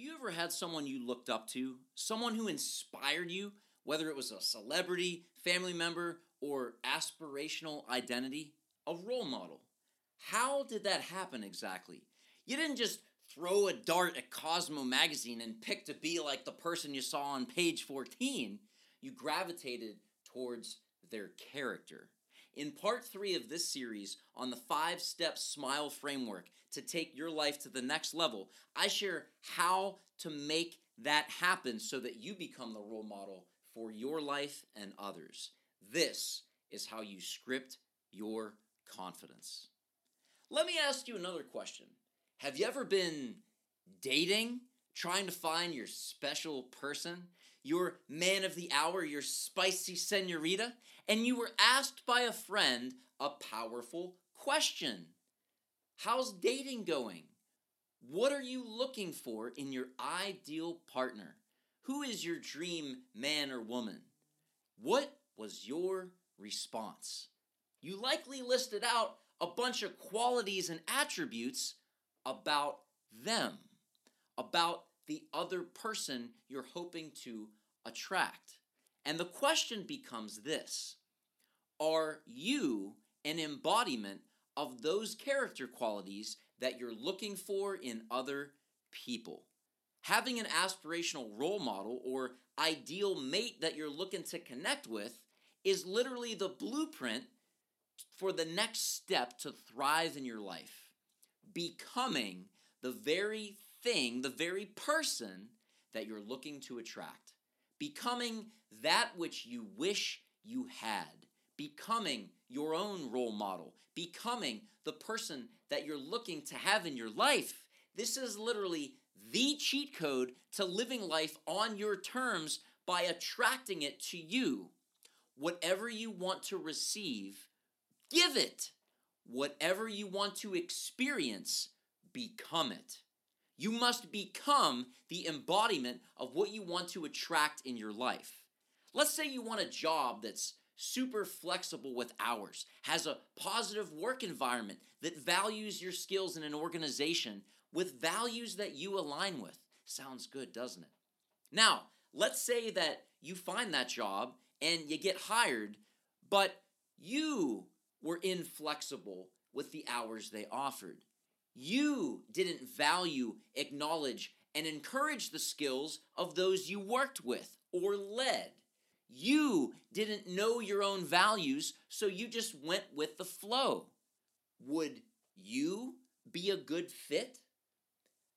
you ever had someone you looked up to, someone who inspired you, whether it was a celebrity, family member, or aspirational identity? A role model. How did that happen exactly? You didn't just throw a dart at Cosmo magazine and pick to be like the person you saw on page 14. You gravitated towards their character. In part three of this series on the five step smile framework to take your life to the next level, I share how to make that happen so that you become the role model for your life and others. This is how you script your confidence. Let me ask you another question. Have you ever been dating, trying to find your special person, your man of the hour, your spicy senorita, and you were asked by a friend a powerful question? How's dating going? What are you looking for in your ideal partner? Who is your dream man or woman? What was your response? You likely listed out a bunch of qualities and attributes about them, about the other person you're hoping to attract. And the question becomes this Are you an embodiment of those character qualities that you're looking for in other people? Having an aspirational role model or ideal mate that you're looking to connect with is literally the blueprint for the next step to thrive in your life. Becoming the very thing, the very person that you're looking to attract. Becoming that which you wish you had. Becoming your own role model. Becoming the person that you're looking to have in your life. This is literally the cheat code to living life on your terms by attracting it to you. Whatever you want to receive, give it. Whatever you want to experience, become it. You must become the embodiment of what you want to attract in your life. Let's say you want a job that's super flexible with hours, has a positive work environment that values your skills in an organization with values that you align with. Sounds good, doesn't it? Now, let's say that you find that job and you get hired, but you were inflexible with the hours they offered. You didn't value, acknowledge, and encourage the skills of those you worked with or led. You didn't know your own values, so you just went with the flow. Would you be a good fit?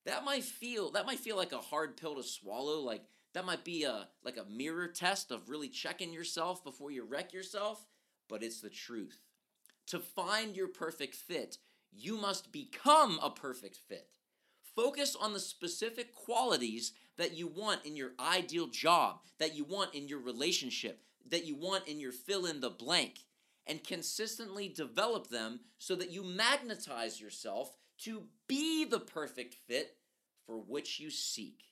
That might feel that might feel like a hard pill to swallow, like that might be a like a mirror test of really checking yourself before you wreck yourself, but it's the truth. To find your perfect fit, you must become a perfect fit. Focus on the specific qualities that you want in your ideal job, that you want in your relationship, that you want in your fill in the blank, and consistently develop them so that you magnetize yourself to be the perfect fit for which you seek.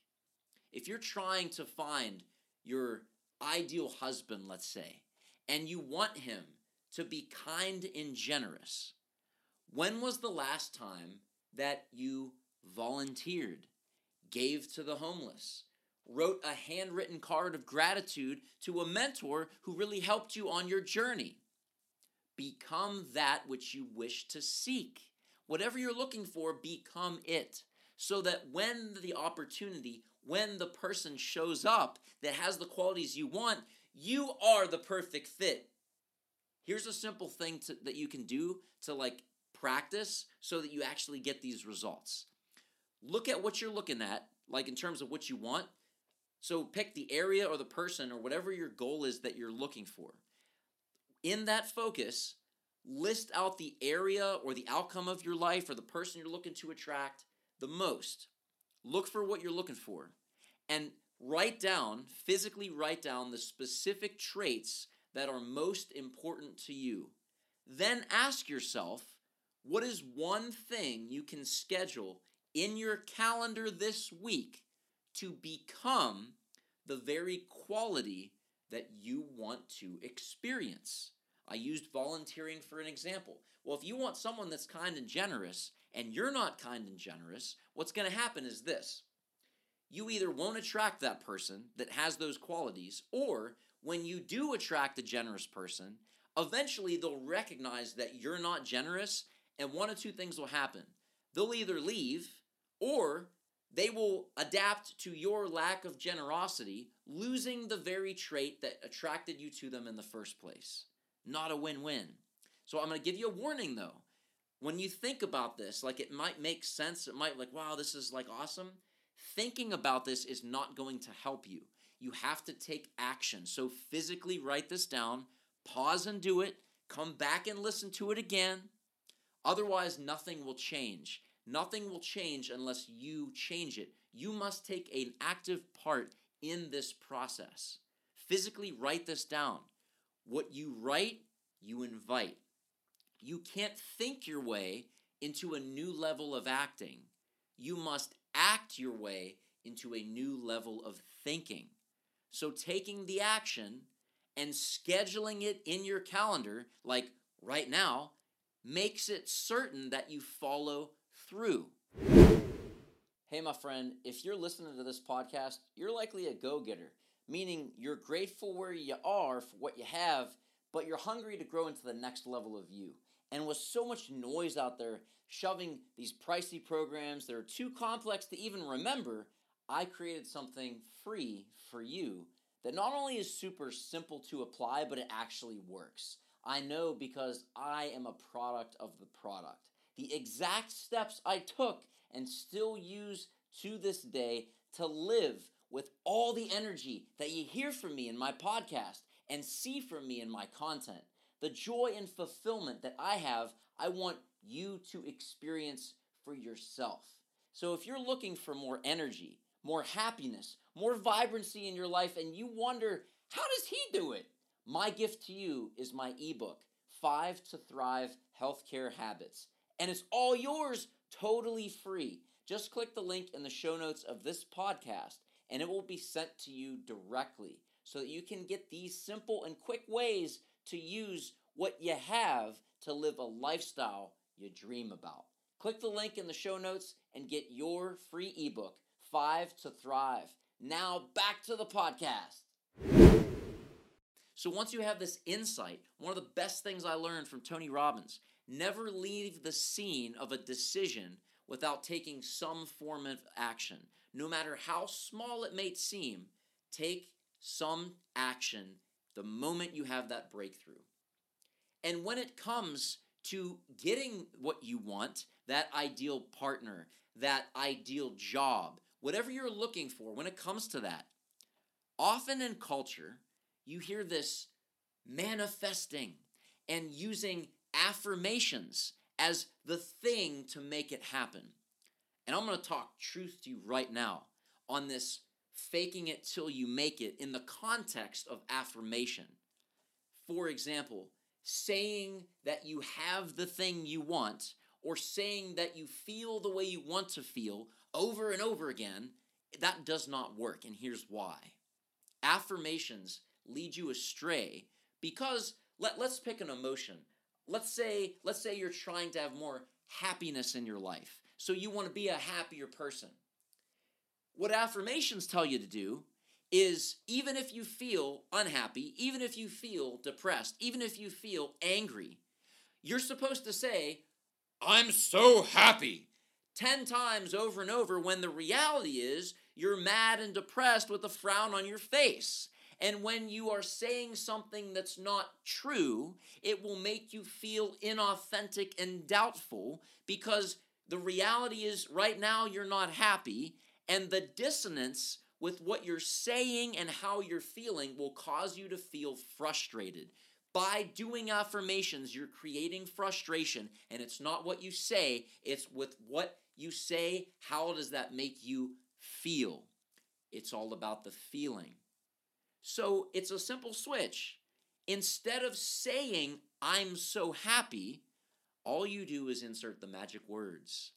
If you're trying to find your ideal husband, let's say, and you want him to be kind and generous, when was the last time that you volunteered, gave to the homeless, wrote a handwritten card of gratitude to a mentor who really helped you on your journey? Become that which you wish to seek. Whatever you're looking for, become it. So that when the opportunity, when the person shows up that has the qualities you want, you are the perfect fit. Here's a simple thing to, that you can do to like practice so that you actually get these results. Look at what you're looking at, like in terms of what you want. So pick the area or the person or whatever your goal is that you're looking for. In that focus, list out the area or the outcome of your life or the person you're looking to attract the most. Look for what you're looking for and write down, physically write down the specific traits that are most important to you. Then ask yourself, what is one thing you can schedule in your calendar this week to become the very quality that you want to experience? I used volunteering for an example. Well, if you want someone that's kind and generous and you're not kind and generous, what's going to happen is this you either won't attract that person that has those qualities, or when you do attract a generous person, eventually they'll recognize that you're not generous, and one of two things will happen. They'll either leave or they will adapt to your lack of generosity, losing the very trait that attracted you to them in the first place. Not a win win. So I'm going to give you a warning though. When you think about this, like it might make sense, it might like, wow, this is like awesome. Thinking about this is not going to help you. You have to take action. So physically write this down, pause and do it, come back and listen to it again. Otherwise, nothing will change. Nothing will change unless you change it. You must take an active part in this process. Physically write this down. What you write, you invite. You can't think your way into a new level of acting. You must act your way into a new level of thinking. So, taking the action and scheduling it in your calendar, like right now, makes it certain that you follow through. Hey, my friend, if you're listening to this podcast, you're likely a go getter, meaning you're grateful where you are for what you have, but you're hungry to grow into the next level of you. And with so much noise out there shoving these pricey programs that are too complex to even remember, I created something free for you that not only is super simple to apply, but it actually works. I know because I am a product of the product the exact steps I took and still use to this day to live with all the energy that you hear from me in my podcast and see from me in my content. The joy and fulfillment that I have, I want you to experience for yourself. So if you're looking for more energy, more happiness, more vibrancy in your life, and you wonder, how does he do it? My gift to you is my ebook, Five to Thrive Healthcare Habits and it's all yours totally free. Just click the link in the show notes of this podcast and it will be sent to you directly so that you can get these simple and quick ways to use what you have to live a lifestyle you dream about. Click the link in the show notes and get your free ebook, Five to Thrive. Now back to the podcast. So, once you have this insight, one of the best things I learned from Tony Robbins Never leave the scene of a decision without taking some form of action. No matter how small it may seem, take some action the moment you have that breakthrough. And when it comes to getting what you want, that ideal partner, that ideal job, whatever you're looking for, when it comes to that, often in culture, you hear this manifesting and using affirmations as the thing to make it happen. And I'm going to talk truth to you right now on this faking it till you make it in the context of affirmation. For example, saying that you have the thing you want or saying that you feel the way you want to feel over and over again, that does not work. And here's why affirmations lead you astray because let, let's pick an emotion let's say let's say you're trying to have more happiness in your life. So you want to be a happier person. What affirmations tell you to do is even if you feel unhappy, even if you feel depressed, even if you feel angry, you're supposed to say, I'm so happy 10 times over and over when the reality is you're mad and depressed with a frown on your face. And when you are saying something that's not true, it will make you feel inauthentic and doubtful because the reality is right now you're not happy, and the dissonance with what you're saying and how you're feeling will cause you to feel frustrated. By doing affirmations, you're creating frustration, and it's not what you say, it's with what you say. How does that make you feel? It's all about the feeling. So it's a simple switch. Instead of saying, I'm so happy, all you do is insert the magic words.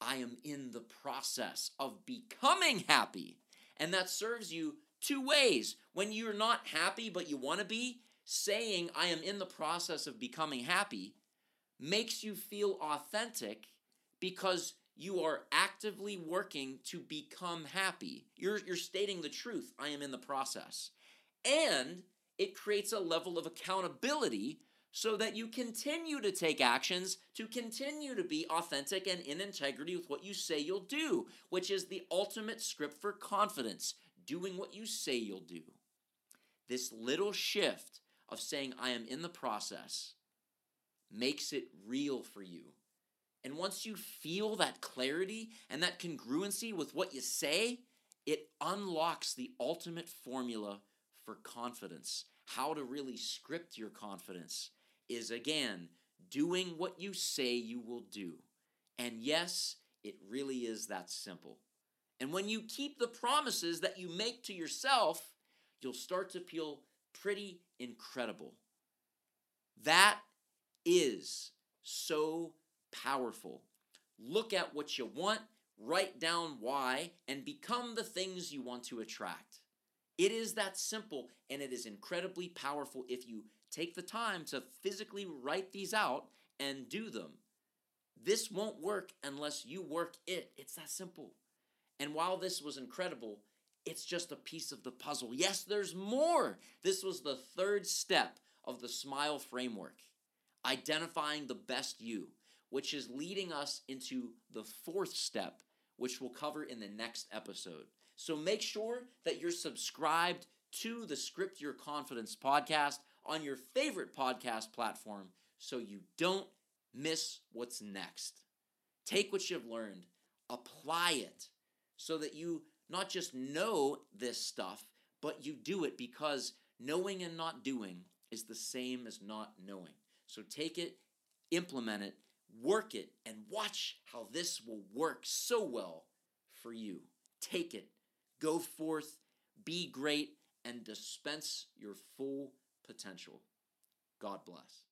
I am in the process of becoming happy. And that serves you two ways. When you're not happy but you want to be, saying, I am in the process of becoming happy, makes you feel authentic because you are actively working to become happy. You're, you're stating the truth. I am in the process. And it creates a level of accountability so that you continue to take actions to continue to be authentic and in integrity with what you say you'll do, which is the ultimate script for confidence doing what you say you'll do. This little shift of saying, I am in the process, makes it real for you. And once you feel that clarity and that congruency with what you say, it unlocks the ultimate formula for confidence. How to really script your confidence is again doing what you say you will do. And yes, it really is that simple. And when you keep the promises that you make to yourself, you'll start to feel pretty incredible. That is so powerful. Look at what you want, write down why, and become the things you want to attract. It is that simple, and it is incredibly powerful if you take the time to physically write these out and do them. This won't work unless you work it. It's that simple. And while this was incredible, it's just a piece of the puzzle. Yes, there's more. This was the third step of the SMILE framework identifying the best you, which is leading us into the fourth step, which we'll cover in the next episode. So make sure that you're subscribed to the Script Your Confidence podcast on your favorite podcast platform so you don't miss what's next. Take what you've learned, apply it so that you not just know this stuff, but you do it because knowing and not doing is the same as not knowing. So take it, implement it, work it, and watch how this will work so well for you. Take it, go forth, be great, and dispense your full potential. God bless.